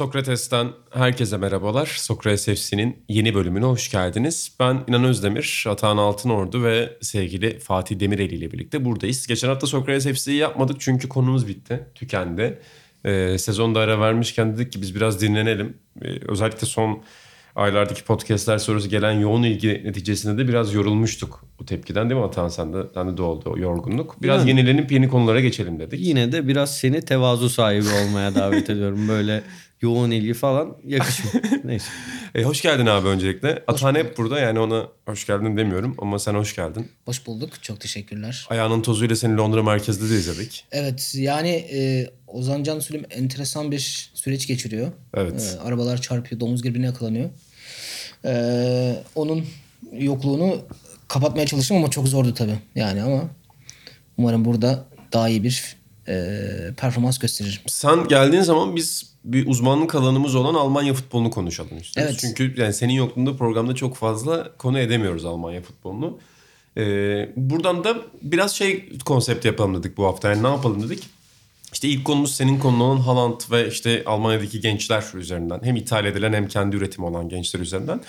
Sokrates'ten herkese merhabalar. Sokrates FC'nin yeni bölümüne hoş geldiniz. Ben İnan Özdemir, Atahan Altınordu ve sevgili Fatih Demireli ile birlikte buradayız. Geçen hafta Sokrates FC'yi yapmadık çünkü konumuz bitti, tükendi. Ee, sezonda ara vermişken dedik ki biz biraz dinlenelim. Ee, özellikle son aylardaki podcastler sonrası gelen yoğun ilgi neticesinde de biraz yorulmuştuk bu tepkiden değil mi Atahan sen de, sen de o yorgunluk. Biraz Yani. yenilenip yeni konulara geçelim dedik. Yine de biraz seni tevazu sahibi olmaya davet ediyorum. Böyle yoğun ilgi falan yakışmıyor. Neyse. E, hoş geldin abi öncelikle. Atahan hep burada yani ona hoş geldin demiyorum ama sen hoş geldin. Hoş bulduk. Çok teşekkürler. Ayağının tozuyla seni Londra merkezde de izledik. Evet yani e, Ozan Can Sülüm enteresan bir süreç geçiriyor. Evet. E, arabalar çarpıyor, domuz birbirine yakalanıyor. E, onun yokluğunu kapatmaya çalıştım ama çok zordu tabii. Yani ama umarım burada daha iyi bir e, performans gösteririm. Sen geldiğin zaman biz bir uzmanlık alanımız olan Almanya futbolunu konuşalım istiyoruz. Evet. Çünkü yani senin yokluğunda programda çok fazla konu edemiyoruz Almanya futbolunu. Ee, buradan da biraz şey konsept yapalım dedik bu hafta. Yani ne yapalım dedik. İşte ilk konumuz senin konun olan Haaland ve işte Almanya'daki gençler üzerinden. Hem ithal edilen hem kendi üretimi olan gençler üzerinden.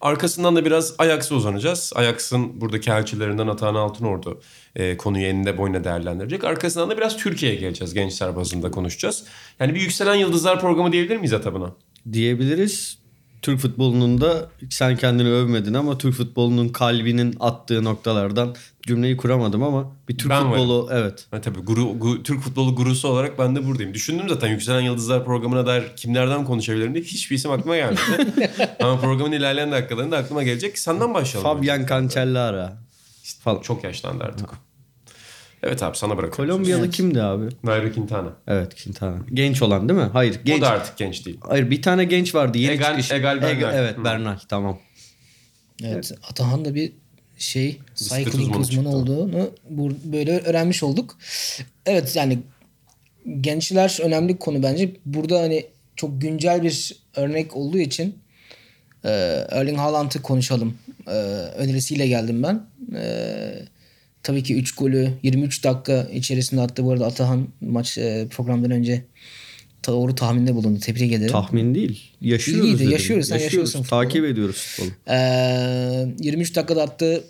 Arkasından da biraz Ajax'a uzanacağız. Ajax'ın buradaki elçilerinden Atahan Altınordu e, konuyu eninde boyuna değerlendirecek. Arkasından da biraz Türkiye'ye geleceğiz. Gençler bazında konuşacağız. Yani bir yükselen yıldızlar programı diyebilir miyiz Ata buna? Diyebiliriz. Türk futbolunun da sen kendini övmedin ama Türk futbolunun kalbinin attığı noktalardan cümleyi kuramadım ama bir Türk Ben futbolu evet. Ha, tabii guru, gu- Türk futbolu gurusu olarak ben de buradayım. Düşündüm zaten Yükselen Yıldızlar programına dair kimlerden konuşabilirim diye hiçbir isim aklıma gelmedi. Ama programın ilerleyen dakikalarında aklıma gelecek. Senden başlayalım. Fabian Cancellara falan. Çok yaşlandı artık. Evet abi sana bırakıyorum. Kolombiyalı kimdi abi? Nairo Quintana. Evet Quintana. Genç olan değil mi? Hayır genç. O da artık genç değil. Hayır bir tane genç vardı yeni Egal- çıkış. Egal Bernal. evet Hı. Bernal tamam. Evet. Atahan da bir şey Bisiklet cycling uzmanı olduğunu bu, böyle öğrenmiş olduk. Evet yani gençler önemli konu bence. Burada hani çok güncel bir örnek olduğu için e, Erling Haaland'ı konuşalım. E, önerisiyle geldim ben. E, tabii ki 3 golü 23 dakika içerisinde attı. Bu arada Atahan maç e, programdan önce doğru tahminde bulundu. Tebrik ederim. Tahmin değil. Yaşıyoruz. İyiydi, dedim. yaşıyoruz. Sen yaşıyorsun futbolu. Takip ediyoruz futbolu. Ee, 23 dakikada attı.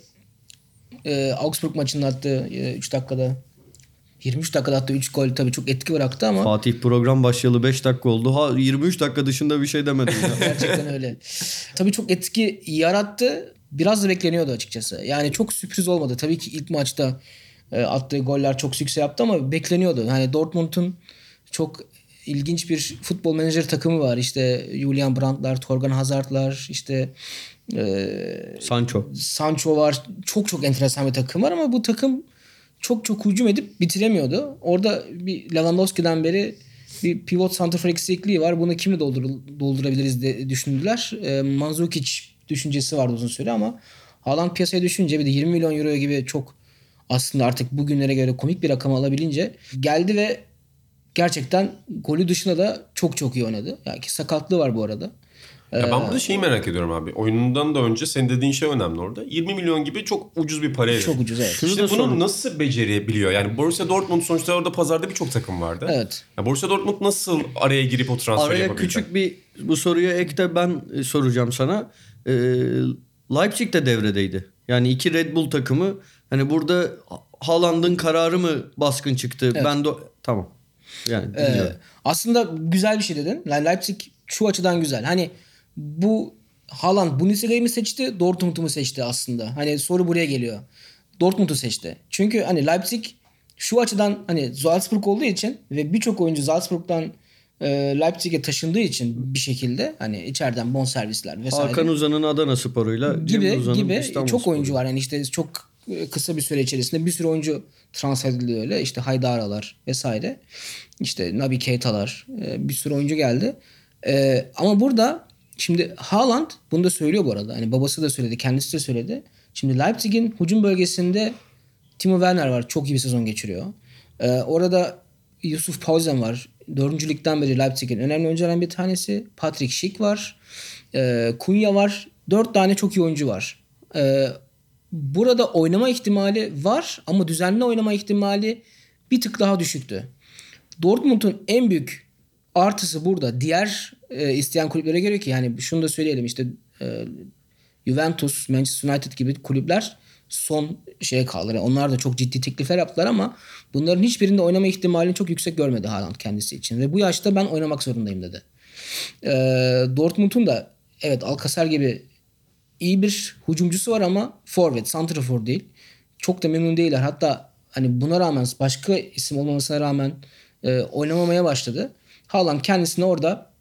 Ee, Augsburg maçında attı 3 dakikada. 23 dakikada attı 3 gol tabii çok etki bıraktı ama Fatih program başlayalı 5 dakika oldu. Ha 23 dakika dışında bir şey demedim ya. gerçekten öyle. tabii çok etki yarattı. Biraz da bekleniyordu açıkçası. Yani çok sürpriz olmadı. Tabii ki ilk maçta e, attığı goller çok sükse yaptı ama bekleniyordu. Yani Dortmund'un çok ilginç bir futbol menajer takımı var. İşte Julian Brandt'lar, Torgan Hazard'lar, işte e, Sancho. Sancho var. Çok çok enteresan bir takım var ama bu takım çok çok hücum edip bitiremiyordu. Orada bir Lewandowski'den beri bir pivot santrafor eksikliği var. Bunu kimle doldur, doldurabiliriz diye düşündüler. E, Mandzukic düşüncesi vardı uzun süre ama Haaland piyasaya düşünce bir de 20 milyon euro gibi çok aslında artık bugünlere göre komik bir rakam alabilince geldi ve gerçekten golü dışında da çok çok iyi oynadı. Yani ki sakatlığı var bu arada. Ya ben burada şeyi merak ediyorum abi. Oyunundan da önce senin dediğin şey önemli orada. 20 milyon gibi çok ucuz bir paraya. Çok ucuz evet. Şunu İşte bunu sorun. nasıl becerebiliyor? Yani Borussia Dortmund sonuçta orada pazarda birçok takım vardı. Evet. Ya Borussia Dortmund nasıl araya girip o transferi Araya yapabilecek? küçük bir bu soruya ek de ben soracağım sana. Ee, Leipzig de devredeydi. Yani iki Red Bull takımı hani burada Haaland'ın kararı mı baskın çıktı? Ben de tamam. Yani Ee, aslında güzel bir şey dedin. Yani Leipzig şu açıdan güzel. Hani bu Haaland Bundesliga'yı mı seçti, Dortmund'u mu seçti aslında? Hani soru buraya geliyor. Dortmund'u seçti. Çünkü hani Leipzig şu açıdan hani Salzburg olduğu için ve birçok oyuncu Salzburg'dan e, Leipzig'e taşındığı için bir şekilde hani içeriden bonservisler vesaire Hakan Uzan'ın Adana Spor'uyla gibi Uzan'ın gibi İstanbul çok Spor'u. oyuncu var. Yani işte çok e, kısa bir süre içerisinde bir sürü oyuncu transfer edildi öyle. İşte Haydaralar vesaire. İşte Nabi Keita'lar e, bir sürü oyuncu geldi. E, ama burada şimdi Haaland bunu da söylüyor bu arada. Hani babası da söyledi, kendisi de söyledi. Şimdi Leipzig'in hücum bölgesinde Timo Werner var. Çok iyi bir sezon geçiriyor. Orada Yusuf Pausen var. Dördüncü ligden beri Leipzig'in önemli oyuncularından bir tanesi. Patrick Schick var. E, Kunya var. Dört tane çok iyi oyuncu var. E, burada oynama ihtimali var ama düzenli oynama ihtimali bir tık daha düşüktü. Dortmund'un en büyük artısı burada. Diğer e, isteyen kulüplere göre ki yani şunu da söyleyelim işte e, Juventus, Manchester United gibi kulüpler son şeye kaldılar. Yani onlar da çok ciddi teklifler yaptılar ama bunların hiçbirinde oynama ihtimalini çok yüksek görmedi Haaland kendisi için. Ve bu yaşta ben oynamak zorundayım dedi. E, Dortmund'un da evet Alcacer gibi iyi bir hücumcusu var ama forvet, santrafor değil. Çok da memnun değiller. Hatta hani buna rağmen başka isim olmamasına rağmen e, oynamamaya başladı. Haaland kendisini orada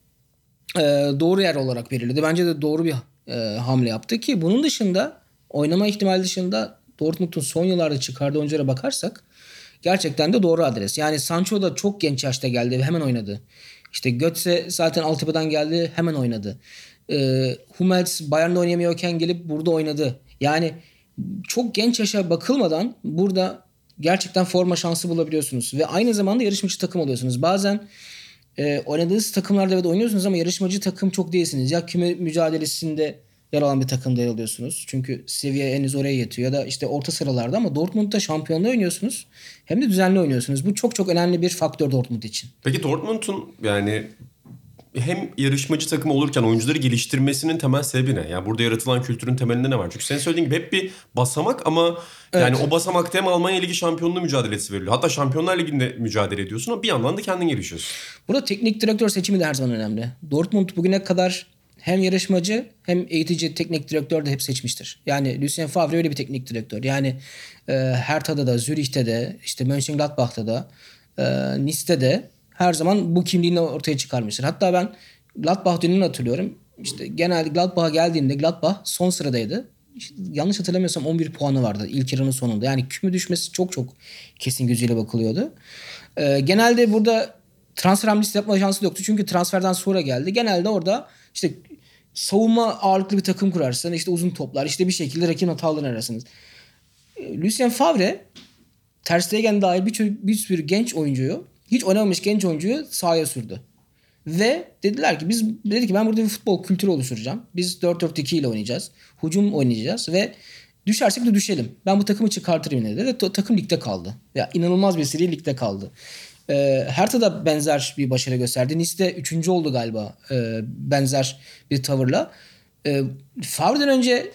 e, doğru yer olarak belirledi. Bence de doğru bir e, hamle yaptı ki bunun dışında oynama ihtimali dışında Dortmund'un son yıllarda çıkardığı oyunculara bakarsak gerçekten de doğru adres. Yani Sancho da çok genç yaşta geldi ve hemen oynadı. İşte Götze zaten altyapıdan geldi hemen oynadı. E, Hummels Bayern'de oynayamıyorken gelip burada oynadı. Yani çok genç yaşa bakılmadan burada gerçekten forma şansı bulabiliyorsunuz. Ve aynı zamanda yarışmacı takım oluyorsunuz. Bazen e, oynadığınız takımlarda evet oynuyorsunuz ama yarışmacı takım çok değilsiniz. Ya küme mücadelesinde yer alan bir takımda yer alıyorsunuz. Çünkü seviye henüz oraya yetiyor. Ya da işte orta sıralarda ama Dortmund'da şampiyonluğu oynuyorsunuz. Hem de düzenli oynuyorsunuz. Bu çok çok önemli bir faktör Dortmund için. Peki Dortmund'un yani hem yarışmacı takımı olurken oyuncuları geliştirmesinin temel sebebi ne? Yani burada yaratılan kültürün temelinde ne var? Çünkü senin söylediğin gibi hep bir basamak ama yani o basamakta hem Almanya Ligi şampiyonluğu mücadelesi veriliyor. Hatta Şampiyonlar Ligi'nde mücadele ediyorsun ama bir yandan da kendin gelişiyorsun. Burada teknik direktör seçimi de her zaman önemli. Dortmund bugüne kadar hem yarışmacı hem eğitici teknik direktör de hep seçmiştir. Yani Lucien Favre öyle bir teknik direktör. Yani e, Hertha'da da, Zürih'te de, işte Mönchengladbach'ta da, e, Nice'te de her zaman bu kimliğini ortaya çıkarmıştır. Hatta ben Gladbach dönemini hatırlıyorum. İşte genelde Gladbach'a geldiğinde Gladbach son sıradaydı. İşte yanlış hatırlamıyorsam 11 puanı vardı ilk yarının sonunda. Yani küme düşmesi çok çok kesin gözüyle bakılıyordu. Ee, genelde burada transfer hamlesi yapma şansı yoktu. Çünkü transferden sonra geldi. Genelde orada işte savunma ağırlıklı bir takım kurarsın. İşte uzun toplar. işte bir şekilde rakibin hatalarını arasınız. Ee, Lucien Favre Ter Stegen dahil bir, bir sürü genç oyuncuyu hiç oynamamış genç oyuncuyu sahaya sürdü. Ve dediler ki biz dedi ki ben burada bir futbol kültürü oluşturacağım. Biz 4-4-2 ile oynayacağız. Hücum oynayacağız ve düşersek de düşelim. Ben bu takımı çıkartırım dedi ve takım ligde kaldı. Ya inanılmaz bir seri ligde kaldı. E, Hertha da benzer bir başarı gösterdi. Nice de 3. oldu galiba e, benzer bir tavırla. E, Favre'den önce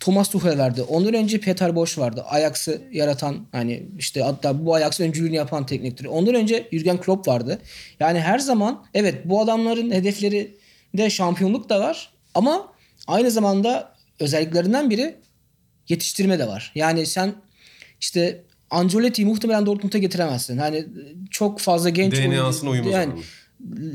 Thomas Tuchel verdi. Ondan önce Peter Bosz vardı. Ajax'ı yaratan hani işte hatta bu Ajax'ın öncülüğünü yapan teknik direktör. Ondan önce Jurgen Klopp vardı. Yani her zaman evet bu adamların hedefleri de şampiyonluk da var ama aynı zamanda özelliklerinden biri yetiştirme de var. Yani sen işte Ancelotti'yi muhtemelen Dortmund'a getiremezsin. Hani çok fazla genç DNA'sına uyumlu yani,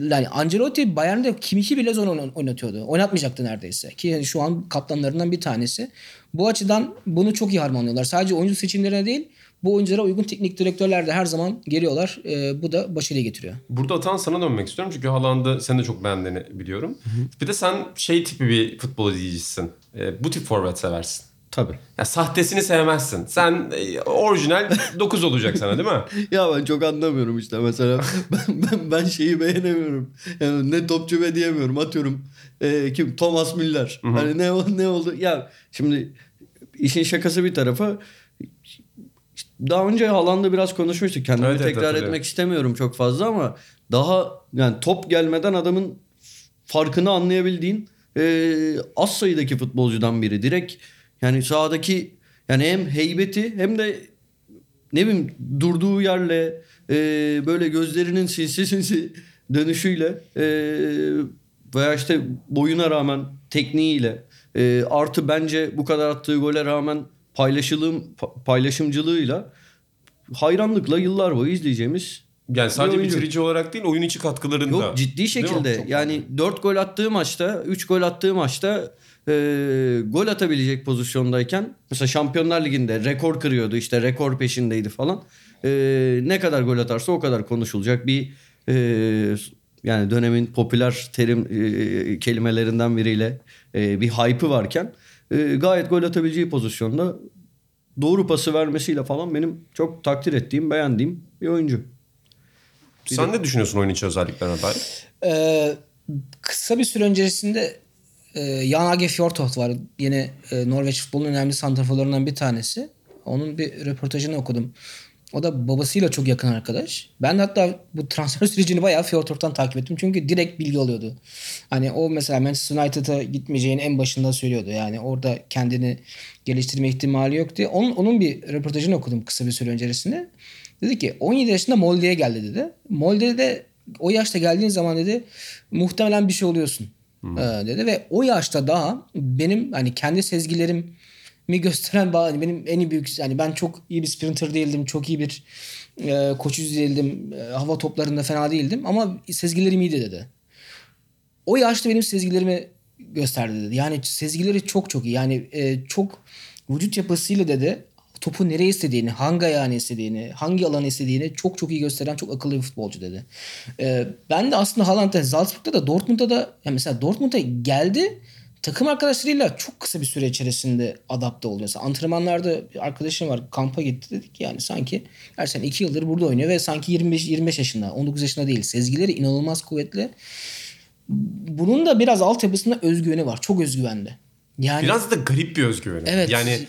yani Ancelotti Bayern'de Kimmich'i bile zor oynatıyordu. Oynatmayacaktı neredeyse. Ki yani şu an kaptanlarından bir tanesi. Bu açıdan bunu çok iyi harmanlıyorlar. Sadece oyuncu seçimlerine değil bu oyunculara uygun teknik direktörler de her zaman geliyorlar. Ee, bu da başarıyı getiriyor. Burada Atan sana dönmek istiyorum. Çünkü Haaland'ı sen de çok beğendiğini biliyorum. Hı hı. Bir de sen şey tipi bir futbol izleyicisin. Ee, bu tip forvet seversin. Tabii. Ya sahtesini sevmezsin. Sen e, orijinal 9 olacak sana değil mi? ya ben çok anlamıyorum işte mesela. ben, ben, ben şeyi beğenemiyorum. Yani ne topçu ve diyemiyorum. Atıyorum e, kim Thomas Müller. Hı-hı. Hani ne ne oldu? Ya şimdi işin şakası bir tarafa daha önce Haaland'da biraz konuşmuştuk. Kendimi evet, tekrar evet, etmek istemiyorum çok fazla ama daha yani top gelmeden adamın farkını anlayabildiğin e, az sayıdaki futbolcudan biri. Direkt yani sahadaki yani hem heybeti hem de ne bileyim durduğu yerle e, böyle gözlerinin sinsi sinsi dönüşüyle e, veya işte boyuna rağmen tekniğiyle e, artı bence bu kadar attığı gole rağmen paylaşılım paylaşımcılığıyla hayranlıkla yıllar boyu izleyeceğimiz yani sadece bir bitirici olarak değil oyun içi katkılarında. Yok ciddi şekilde. Yani 4 gol attığı maçta 3 gol attığı maçta e, gol atabilecek pozisyondayken mesela Şampiyonlar Ligi'nde rekor kırıyordu işte rekor peşindeydi falan. E, ne kadar gol atarsa o kadar konuşulacak bir e, yani dönemin popüler terim e, kelimelerinden biriyle e, bir hype'ı varken e, gayet gol atabileceği pozisyonda doğru pası vermesiyle falan benim çok takdir ettiğim, beğendiğim bir oyuncu. Sen ne düşünüyorsun oyun içi özelliklerine dair? Ee, kısa bir süre öncesinde e, Jan Age Fjortoft var. Yine e, Norveç futbolunun önemli santraforlarından bir tanesi. Onun bir röportajını okudum. O da babasıyla çok yakın arkadaş. Ben de hatta bu transfer sürecini bayağı Fjortoft'tan takip ettim. Çünkü direkt bilgi alıyordu. Hani o mesela Manchester United'a gitmeyeceğini en başında söylüyordu. Yani orada kendini geliştirme ihtimali yok diye. Onun, onun bir röportajını okudum kısa bir süre öncesinde. Dedi ki 17 yaşında Molde'ye geldi dedi. Molde'de o yaşta geldiğin zaman dedi muhtemelen bir şey oluyorsun ee, dedi ve o yaşta daha benim hani kendi sezgilerim mi gösteren bazı hani benim en büyük yani ben çok iyi bir sprinter değildim. Çok iyi bir e, koşucu değildim. E, hava toplarında fena değildim ama sezgilerim iyiydi dedi. O yaşta benim sezgilerimi gösterdi dedi. Yani sezgileri çok çok iyi. Yani e, çok vücut yapısıyla dedi topu nereye istediğini, hangi ayağını istediğini, hangi alanı istediğini çok çok iyi gösteren çok akıllı bir futbolcu dedi. Ee, ben de aslında Haaland'da, Salzburg'da da Dortmund'da da yani mesela Dortmund'a geldi takım arkadaşlarıyla çok kısa bir süre içerisinde adapte oluyor. Mesela antrenmanlarda bir arkadaşım var kampa gitti dedik yani sanki gerçekten iki yıldır burada oynuyor ve sanki 25 25 yaşında 19 yaşında değil. Sezgileri inanılmaz kuvvetli. Bunun da biraz altyapısında özgüveni var. Çok özgüvenli. Yani Biraz da garip bir özgüveni. Evet. Yani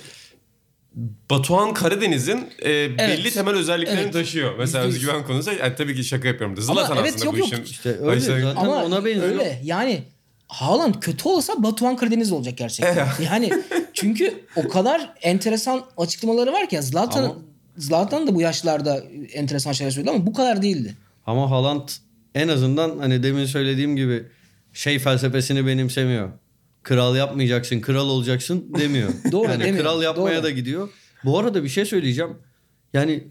Batuhan Karadeniz'in e, belli temel özelliklerini Evet. taşıyor. Mesela yüz. özgüven konusu. Yani tabii ki şaka yapıyorum. da. Zlatan evet, aslında yok, bu yok. işin. İşte öyle başlangıcı. zaten Ama ona benziyor. öyle yani Haaland kötü olsa Batuhan Karadeniz olacak gerçekten. yani çünkü o kadar enteresan açıklamaları var ki Zlatan Ama- Zlatan da bu yaşlarda enteresan şeyler söyledi ama bu kadar değildi. Ama Haaland en azından hani demin söylediğim gibi şey felsefesini benimsemiyor. Kral yapmayacaksın, kral olacaksın demiyor. Doğru, yani demiyor. kral yapmaya Doğru. da gidiyor. Bu arada bir şey söyleyeceğim. Yani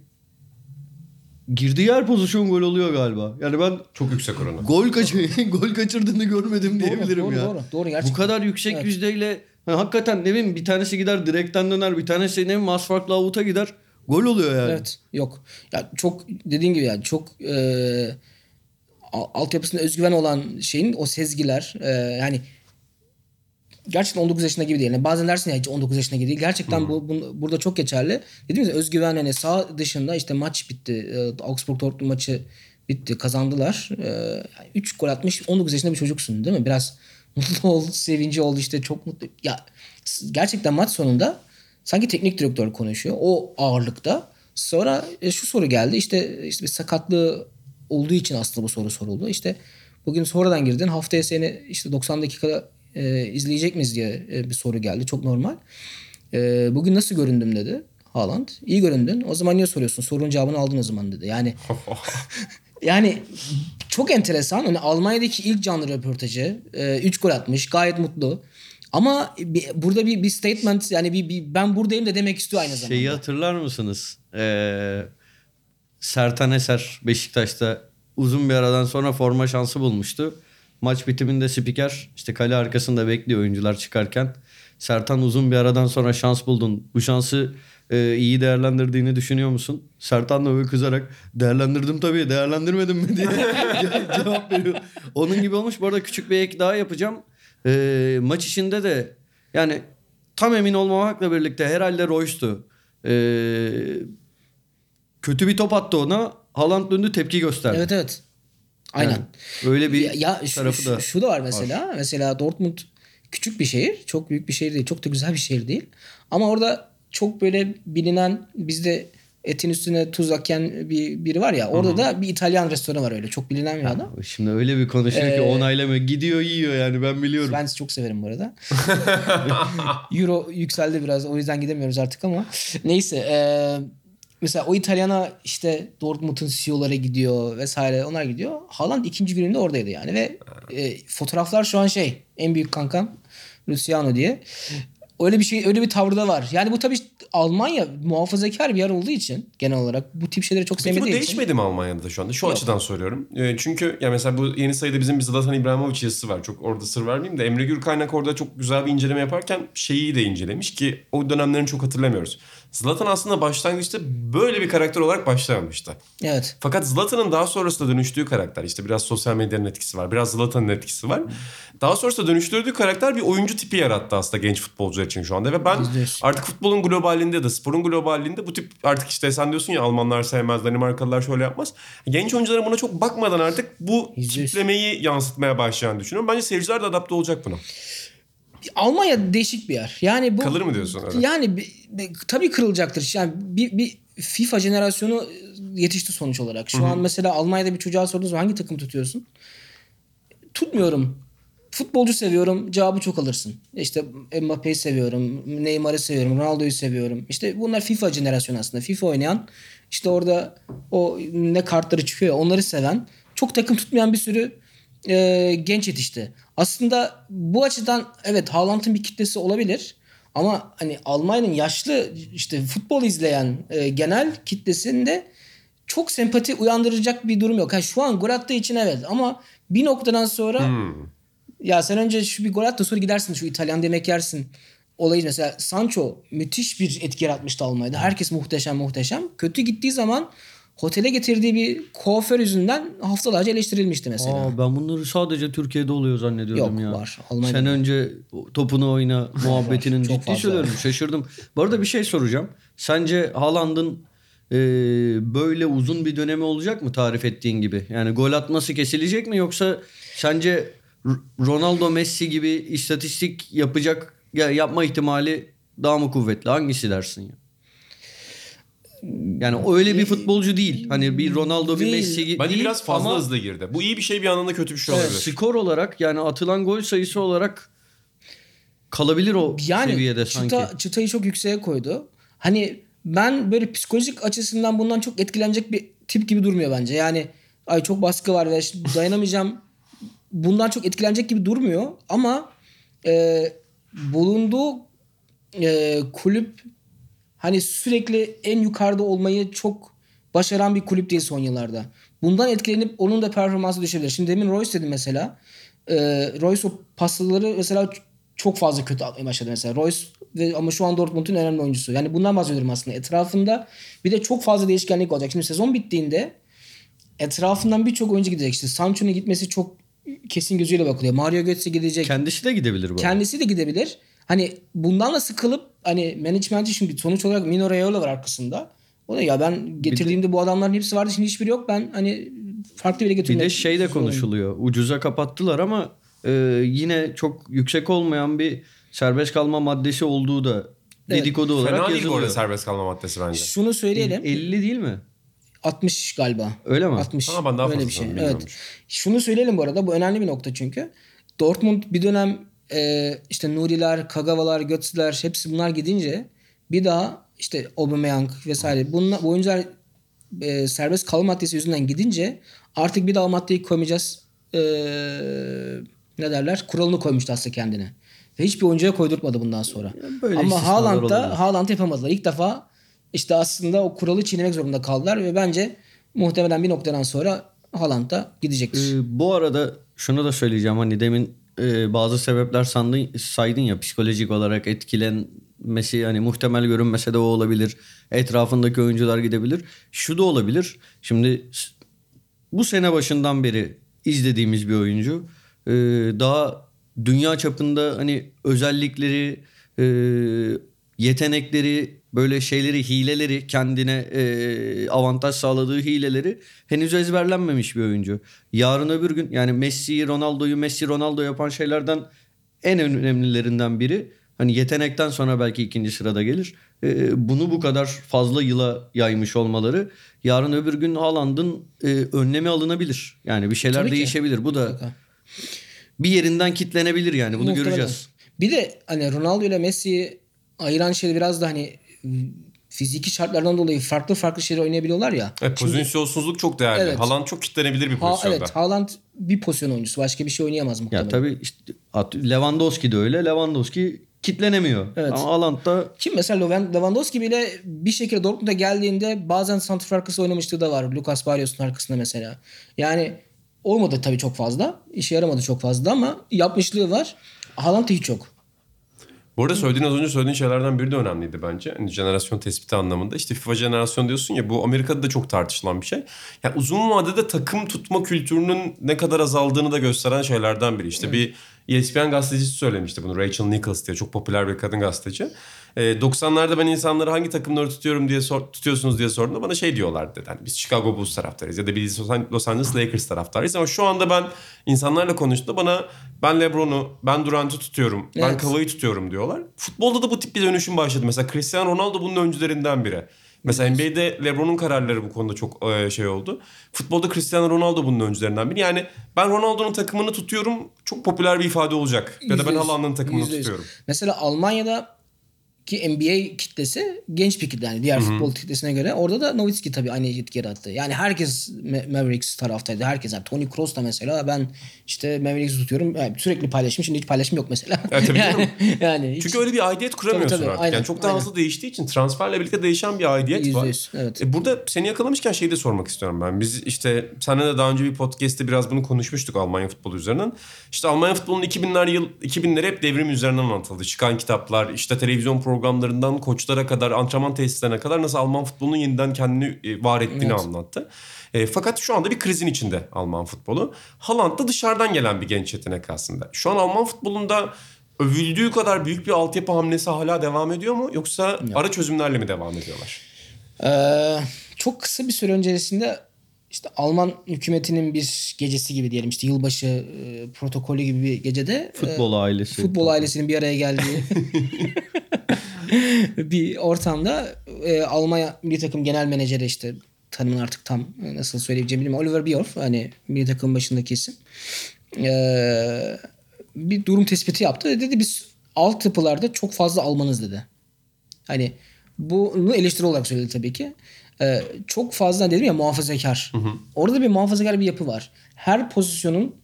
girdiği her pozisyon gol oluyor galiba. Yani ben Çok yüksek oranı. gol kaçır gol kaçırdığını görmedim diyebilirim doğru, ya. doğru, doğru, Bu gerçekten. kadar yüksek Evet. yüzdeyle hani hakikaten ne bileyim bir tanesi gider direkten döner, bir tanesi ne bileyim az farklı avuta gider. Gol oluyor yani. Evet yok. Ya çok dediğin gibi yani çok e, al- altyapısında özgüven olan şeyin o sezgiler e, yani gerçekten 19 yaşında gibi değil. Yani bazen dersin ya hiç 19 yaşında gibi değil. Gerçekten bu, bu- burada çok geçerli. Dediğim gibi özgüven hani sağ dışında işte maç bitti. E, Augsburg Dortmund maçı bitti. Kazandılar. 3 gol atmış 19 yaşında bir çocuksun değil mi? Biraz mutlu oldu, sevinci oldu işte çok mutlu. Ya gerçekten maç sonunda sanki teknik direktör konuşuyor o ağırlıkta. Sonra e, şu soru geldi. İşte işte bir sakatlığı olduğu için aslında bu soru soruldu. İşte bugün sonradan girdin. Haftaya seni işte 90 dakika e, izleyecek miyiz diye e, bir soru geldi. Çok normal. E, bugün nasıl göründüm dedi Haaland. İyi göründün. O zaman niye soruyorsun? Sorunun cevabını aldın o zaman dedi. Yani yani çok enteresan. Hani Almanya'daki ilk canlı röportajı. 3 gol atmış. Gayet mutlu. Ama bir- burada bir, bir statement yani bir, bir ben buradayım da demek istiyor aynı zamanda. Şeyi hatırlar mısınız? Ee, Sertan Eser Beşiktaş'ta uzun bir aradan sonra forma şansı bulmuştu. Maç bitiminde spiker işte kale arkasında bekliyor oyuncular çıkarken. Sertan uzun bir aradan sonra şans buldun. Bu şansı e, iyi değerlendirdiğini düşünüyor musun? Sertan da böyle kızarak değerlendirdim tabii değerlendirmedim mi diye ce- cevap veriyor. Onun gibi olmuş. Bu arada küçük bir ek daha yapacağım. E, maç içinde de yani tam emin olmamakla birlikte herhalde Royce'tu. E, kötü bir top attı ona. Haaland döndü tepki gösterdi. Evet evet. Aynen. Yani öyle bir ya, ya şu, tarafı şu, da. şu da var mesela. Mesela Dortmund küçük bir şehir. Çok büyük bir şehir değil. Çok da güzel bir şehir değil. Ama orada çok böyle bilinen bizde etin üstüne tuz aken bir biri var ya. Orada da bir İtalyan restoranı var öyle. Çok bilinen bir adam. Şimdi öyle bir konuşuyor ki Ee, onaylamıyor. Gidiyor yiyor yani ben biliyorum. Ben çok severim bu arada. Euro yükseldi biraz o yüzden gidemiyoruz artık ama. Neyse. eee, mesela o İtalyana işte Dortmund'un CEO'lara gidiyor vesaire onlar gidiyor. Haaland ikinci gününde oradaydı yani ve e, fotoğraflar şu an şey en büyük kankam Luciano diye. Öyle bir şey öyle bir tavrı da var. Yani bu tabii Almanya muhafazakar bir yer olduğu için genel olarak bu tip şeyleri çok Peki bu sevmediği için. değişmedi mi Almanya'da da şu anda? Şu açıdan soruyorum. E, çünkü ya mesela bu yeni sayıda bizim bir Zlatan İbrahimovic yazısı var. Çok orada sır vermeyeyim de Emre Gürkaynak orada çok güzel bir inceleme yaparken şeyi de incelemiş ki o dönemlerini çok hatırlamıyoruz. Zlatan aslında başlangıçta böyle bir karakter olarak başlamamıştı. Evet. Fakat Zlatan'ın daha sonrasında dönüştüğü karakter işte biraz sosyal medyanın etkisi var. Biraz Zlatan'ın etkisi var. Daha sonrasında dönüştürdüğü karakter bir oyuncu tipi yarattı aslında genç futbolcular için şu anda. Ve ben artık futbolun globalinde de sporun globalinde bu tip artık işte sen diyorsun ya Almanlar sevmez, Danimarkalılar şöyle yapmaz. Genç oyuncuların buna çok bakmadan artık bu yüz. tiplemeyi yansıtmaya başlayacağını düşünüyorum. Bence seyirciler de adapte olacak buna. Almanya değişik bir yer. Yani bu Kalır mı diyorsun? Evet. Yani bi- bi- tabii kırılacaktır. Yani bir, bir FIFA jenerasyonu yetişti sonuç olarak. Şu an mesela Almanya'da bir çocuğa sordunuz hangi takım tutuyorsun? Tutmuyorum. Futbolcu seviyorum. Cevabı çok alırsın. İşte Mbappe'yi seviyorum. Neymar'ı seviyorum. Ronaldo'yu seviyorum. İşte bunlar FIFA jenerasyonu aslında. FIFA oynayan işte orada o ne kartları çıkıyor ya, onları seven çok takım tutmayan bir sürü e, genç yetişti. Aslında bu açıdan evet Haaland'ın bir kitlesi olabilir. Ama hani Almanya'nın yaşlı işte futbol izleyen e, genel kitlesinde çok sempati uyandıracak bir durum yok. Ha, şu an gol attığı için evet ama bir noktadan sonra ya sen önce şu bir gol at da sonra gidersin şu İtalyan yemek yersin. Olayı mesela Sancho müthiş bir etki yaratmıştı Almanya'da. Herkes muhteşem muhteşem. Kötü gittiği zaman otele getirdiği bir kuaför yüzünden haftalarca eleştirilmişti mesela. Aa, ben bunları sadece Türkiye'de oluyor zannediyordum Yok, ya. var. Almanya'da Sen önce topunu oyna muhabbetinin ciddi söylüyorum. Şaşırdım. Bu arada bir şey soracağım. Sence Haaland'ın e, böyle uzun bir dönemi olacak mı tarif ettiğin gibi? Yani gol atması kesilecek mi yoksa sence Ronaldo Messi gibi istatistik yapacak ya yapma ihtimali daha mı kuvvetli? Hangisi dersin ya? Yani öyle bir futbolcu değil. Hani bir Ronaldo bir. Messi gibi Bence değil biraz fazla ama- hızlı girdi. Bu iyi bir şey bir yandan da kötü bir şey olabilir. skor olarak yani atılan gol sayısı olarak kalabilir o yani seviyede çıta, sanki. çıtayı çok yükseğe koydu. Hani ben böyle psikolojik açısından bundan çok etkilenecek bir tip gibi durmuyor bence. Yani ay çok baskı var ve dayanamayacağım. Bundan çok etkilenecek gibi durmuyor ama e, bulunduğu e, kulüp hani sürekli en yukarıda olmayı çok başaran bir kulüp değil son yıllarda. Bundan etkilenip onun da performansı düşebilir. Şimdi demin Royce dedim mesela. Ee, Royce o pasları mesela çok fazla kötü atmaya başladı mesela. Royce ve ama şu an Dortmund'un önemli oyuncusu. Yani bundan bahsediyorum aslında. Etrafında bir de çok fazla değişkenlik olacak. Şimdi sezon bittiğinde etrafından birçok oyuncu gidecek. İşte Sancho'nun gitmesi çok kesin gözüyle bakılıyor. Mario Götze gidecek. Kendisi de gidebilir bu. arada. Kendisi de gidebilir. Hani bundan da sıkılıp hani management'i şimdi sonuç olarak Mino Raiola var arkasında. O da ya ben getirdiğimde bu adamların hepsi vardı şimdi hiçbiri yok. Ben hani farklı biri Bir getirmek de şey de konuşuluyor. Ucuza kapattılar ama e, yine çok yüksek olmayan bir serbest kalma maddesi olduğu da Evet. dedikodu olarak Fena değil yazılıyor. arada serbest kalma maddesi bence. Şunu söyleyelim. 50 değil mi? 60 galiba. Öyle mi? 60. Ha, ben daha Öyle fazla bir şey. Evet. Şunu söyleyelim bu arada. Bu önemli bir nokta çünkü. Dortmund bir dönem e, işte Nuriler, Kagavalar, Götze'ler hepsi bunlar gidince bir daha işte Aubameyang vesaire bunlar, bu oyuncular e, serbest kalma maddesi yüzünden gidince artık bir daha o maddeyi koymayacağız e, ne derler kuralını koymuştu aslında kendine. Ve hiçbir oyuncuya koydurtmadı bundan sonra. böyle Ama Haaland'da. Haaland yapamadılar. İlk defa işte aslında o kuralı çiğnemek zorunda kaldılar ve bence muhtemelen bir noktadan sonra Haaland da gidecektir. Ee, bu arada şunu da söyleyeceğim hani demin e, bazı sebepler sandın, saydın ya psikolojik olarak etkilenmesi hani muhtemel görünmese de o olabilir. Etrafındaki oyuncular gidebilir. Şu da olabilir. Şimdi bu sene başından beri izlediğimiz bir oyuncu. Ee, daha dünya çapında hani özellikleri, e, yetenekleri, böyle şeyleri, hileleri kendine e, avantaj sağladığı hileleri henüz ezberlenmemiş bir oyuncu. Yarın öbür gün yani Messi'yi, Ronaldo'yu Messi, Ronaldo yapan şeylerden en önemlilerinden biri. Hani yetenekten sonra belki ikinci sırada gelir. Ee, bunu bu kadar fazla yıla yaymış olmaları yarın öbür gün Haaland'ın e, önlemi alınabilir. Yani bir şeyler Tabii ki. değişebilir. Bu da Mutlaka. bir yerinden kitlenebilir yani. Bunu Muhtemelen. göreceğiz. Bir de hani Ronaldo ile Messi'yi ayıran şey biraz da hani fiziki şartlardan dolayı farklı farklı şeyler oynayabiliyorlar ya. Evet, pozisyonsuzluk çok değerli. Evet. Haaland çok kitlenebilir bir Ha, pozisyonda. evet Haaland bir pozisyon oyuncusu. Başka bir şey oynayamaz Ya muhtemelen. tabii işte at- Lewandowski de öyle. Lewandowski kitlenemiyor. Evet. Ama Haaland da Kim mesela Lewandowski bile bir şekilde Dortmund'a geldiğinde bazen santrfor arkası oynamışlığı da var. Lucas Barrios'un arkasında mesela. Yani olmadı tabii çok fazla. İşe yaramadı çok fazla ama yapmışlığı var. Haaland da hiç yok. Bu arada söylediğin az önce söylediğin şeylerden biri de önemliydi bence. Hani jenerasyon tespiti anlamında. İşte FIFA jenerasyon diyorsun ya bu Amerika'da da çok tartışılan bir şey. Yani uzun vadede takım tutma kültürünün ne kadar azaldığını da gösteren şeylerden biri. İşte bir ESPN gazetecisi söylemişti bunu. Rachel Nichols diye çok popüler bir kadın gazeteci. Ee, 90'larda ben insanları hangi takımları tutuyorum diye sor, tutuyorsunuz diye sorduğumda bana şey diyorlardı dedi. Hani biz Chicago Bulls taraftarıyız ya da biz Los Angeles Lakers taraftarıyız ama şu anda ben insanlarla konuştuğumda bana ben LeBron'u, ben Durant'ı tutuyorum, ben Evet. Kava'yı tutuyorum diyorlar. Futbolda da bu tip bir dönüşüm başladı. Mesela Cristiano Ronaldo bunun öncülerinden biri. Mesela NBA'de LeBron'un kararları bu konuda çok e, şey oldu. Futbolda Cristiano Ronaldo bunun öncülerinden biri. Yani ben Ronaldo'nun takımını tutuyorum çok popüler bir ifade olacak. Ya da ben. Haaland'ın takımını Yüzde yüz. tutuyorum. Mesela Almanya'da ki NBA kitlesi genç bir kitle yani diğer futbol kitlesine göre. Orada da Nowitzki tabii aynı etki yarattı. Yani herkes Ma- Mavericks taraftaydı. Herkes. Yani Tony Kroos da mesela ben işte Mavericks'i tutuyorum. Yani sürekli paylaşım. Şimdi hiç paylaşım yok mesela. Evet, tabii yani, yani hiç- Çünkü öyle bir aidiyet kuramıyorsun Tabii, tabii, artık. aynen, yani çok daha hızlı değiştiği için transferle birlikte değişen bir aidiyet Yüzde var. yüz, evet. E, burada seni yakalamışken şeyi de sormak istiyorum ben. Biz işte seninle de daha önce bir podcast'te biraz bunu konuşmuştuk Almanya futbolu üzerinden. İşte Almanya futbolunun 2000'ler yıl 2000'leri hep devrim üzerinden anlatıldı. Çıkan kitaplar, işte televizyon programlarından koçlara kadar, antrenman tesislerine kadar nasıl Alman futbolunun yeniden kendini e, var ettiğini Evet. anlattı. E, fakat şu anda bir krizin içinde Alman futbolu. Haaland da dışarıdan gelen bir genç yetenek aslında. Şu an Alman futbolunda övüldüğü kadar büyük bir altyapı hamlesi hala devam ediyor mu? Yoksa ara çözümlerle mi devam ediyorlar? Ee, çok kısa bir süre öncesinde işte Alman hükümetinin bir gecesi gibi diyelim işte yılbaşı e, protokolü gibi bir gecede Futbol ailesi. futbol ailesinin bir araya geldiği bir ortamda e, Almanya milli takım genel menajeri işte tanımını artık tam e, nasıl söyleyeceğimi bilmiyorum. Oliver Bierhoff hani milli takım başındaki isim. E, bir durum tespiti yaptı. Dedi biz altyapılarda çok fazla Almanız dedi. Hani bunu eleştiri olarak söyledi tabii ki. Ee, çok fazla dedim ya muhafazakar. Orada bir muhafazakar bir yapı var. Her pozisyonun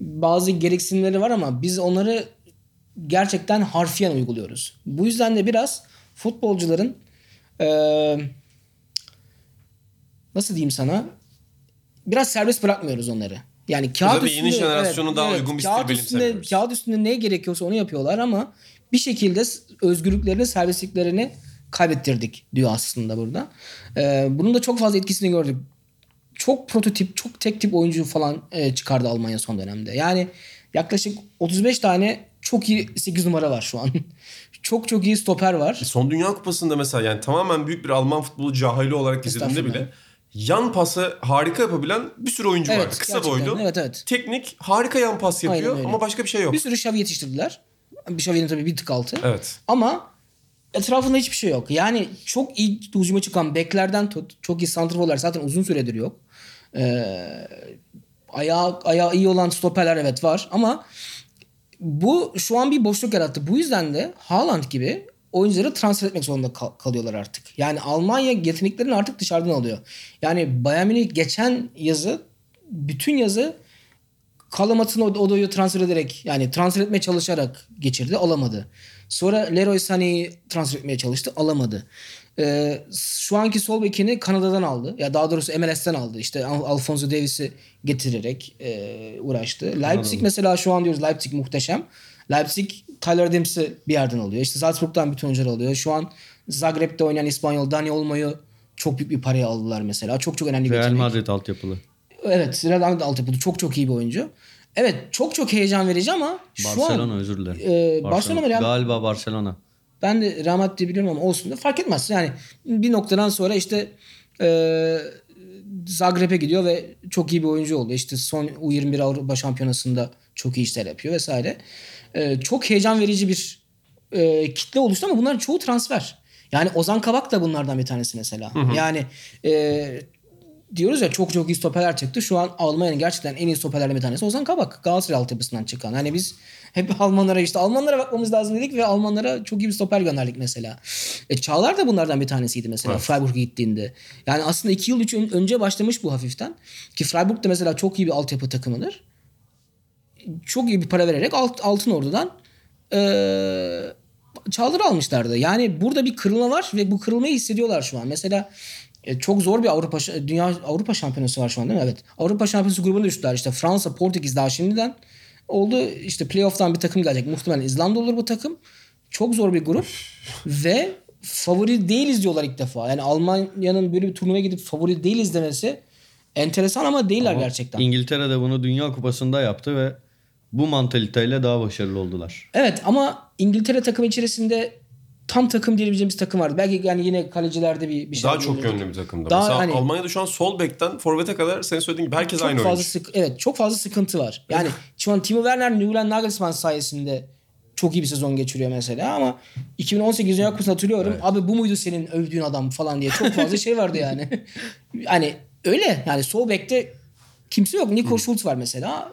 bazı gereksinimleri var ama biz onları gerçekten harfiyen uyguluyoruz. Bu yüzden de biraz futbolcuların eee, nasıl diyeyim sana biraz serbest bırakmıyoruz onları. Yani kağıt Özellikle yeni üstünde jenerasyona daha uygun bir kağıt üstünde, kağıt üstünde ne gerekiyorsa onu yapıyorlar ama bir şekilde özgürlüklerini, serbestliklerini kaybettirdik diyor aslında burada. Ee, bunun da çok fazla etkisini gördük. Çok prototip, çok tek tip oyuncu falan e, çıkardı Almanya son dönemde. Yani yaklaşık 35 tane çok iyi 8 numara var şu an. çok çok iyi stoper var. Son Dünya Kupası'nda mesela yani tamamen büyük bir Alman futbolu cahili olarak Estağfurullah. bile yan pası harika yapabilen bir sürü oyuncu Evet, vardı. Kısa gerçekten. boylu. Evet, evet. Teknik harika yan pas yapıyor ama başka bir şey yok. Bir sürü Xavi yetiştirdiler. Bir Xavi'nin tabii bir tık altı. Evet. Ama etrafında hiçbir şey yok. Yani çok iyi hücuma çıkan beklerden tut. Çok iyi santrforlar zaten uzun süredir yok. Ee, ayağı, ayağı iyi olan stoperler evet var ama bu şu an bir boşluk yarattı. Bu yüzden de Haaland gibi oyuncuları transfer etmek zorunda kal- kalıyorlar artık. Yani Almanya yeteneklerini artık dışarıdan alıyor. Yani Bayern Münih geçen yazı bütün yazı Kalamat'ın Od- Odo'yu transfer ederek yani transfer etmeye çalışarak geçirdi alamadı. Sonra Leroy Sané'yi transfer etmeye çalıştı alamadı. Ee, şu anki sol bekini Kanada'dan aldı. Ya daha doğrusu MLS'ten aldı. İşte Al- Alfonso Davies'i getirerek e, uğraştı. Leipzig mesela şu an diyoruz Leipzig muhteşem. Leipzig Tyler Dempsey bir yerden alıyor. İşte Salzburg'dan bütün oyuncular alıyor. Şu an Zagreb'de oynayan İspanyol Dani Olmo'yu çok büyük bir paraya aldılar mesela. Çok çok önemli bir Real yetenek. Madrid altyapılı. Evet Real Madrid altyapılı çok çok iyi bir oyuncu. Evet çok çok heyecan verici ama şu Barcelona an özür dilerim. e, Barcelona mı Real- Galiba Barcelona. ben de Real Madrid diye biliyorum ama olsun da fark etmez. Yani bir noktadan sonra işte e, Zagreb'e gidiyor ve çok iyi bir oyuncu oldu. İşte son U21 Avrupa Şampiyonası'nda çok iyi işler yapıyor vesaire. E, çok heyecan verici bir e, kitle oluştu ama bunların çoğu transfer. Yani Ozan Kabak da bunlardan bir tanesi mesela. Yani e, diyoruz ya çok çok iyi stoperler çıktı. Şu an Almanya'nın gerçekten en iyi stoperlerden bir tanesi Ozan Kabak. Galatasaray altyapısından çıkan. Hani biz hep Almanlara işte Almanlara bakmamız lazım dedik ve Almanlara çok iyi bir stoper gönderdik mesela. E, Çağlar da bunlardan bir tanesiydi mesela Freiburg'a gittiğinde. Yani aslında iki yıl üç ön- önce başlamış bu hafiften. Ki Freiburg da mesela çok iyi bir altyapı takımıdır. Çok iyi bir para vererek alt, Altın Ordu'dan eee Çağlar'ı almışlardı. Yani burada bir kırılma var ve bu kırılmayı hissediyorlar şu an. Mesela e, çok zor bir Avrupa Dünya Avrupa Şampiyonası var şu an değil mi? Evet. Avrupa Şampiyonası grubuna düştüler. İşte Fransa, Portekiz daha şimdiden oldu. İşte playoff'tan bir takım gelecek. Muhtemelen İzlanda olur bu takım. çok zor bir grup ve favori değiliz diyorlar ilk defa. Yani Almanya'nın böyle bir turnuvaya gidip favori değiliz demesi enteresan ama değiller gerçekten. İngiltere de bunu Dünya Kupası'nda yaptı ve bu mantaliteyle daha başarılı oldular. Evet ama İngiltere takım içerisinde tam takım diyebileceğimiz takım vardı. Belki yani yine kalecilerde bir, bir şey Daha çok yönlü bir takımda. Daha Mesela hani- Almanya'da şu an sol bekten forvete kadar senin söylediğin gibi herkes çok aynı fazla oyuncu. sık evet çok fazla sıkıntı var. Yani şu an Timo Werner Julian Nagelsmann sayesinde çok iyi bir sezon geçiriyor mesela ama 2018 Dünya Kupası'nı hatırlıyorum. Abi bu muydu senin övdüğün adam falan diye çok fazla şey vardı yani. hani öyle yani sol bekte kimse yok. Nico Schultz var mesela.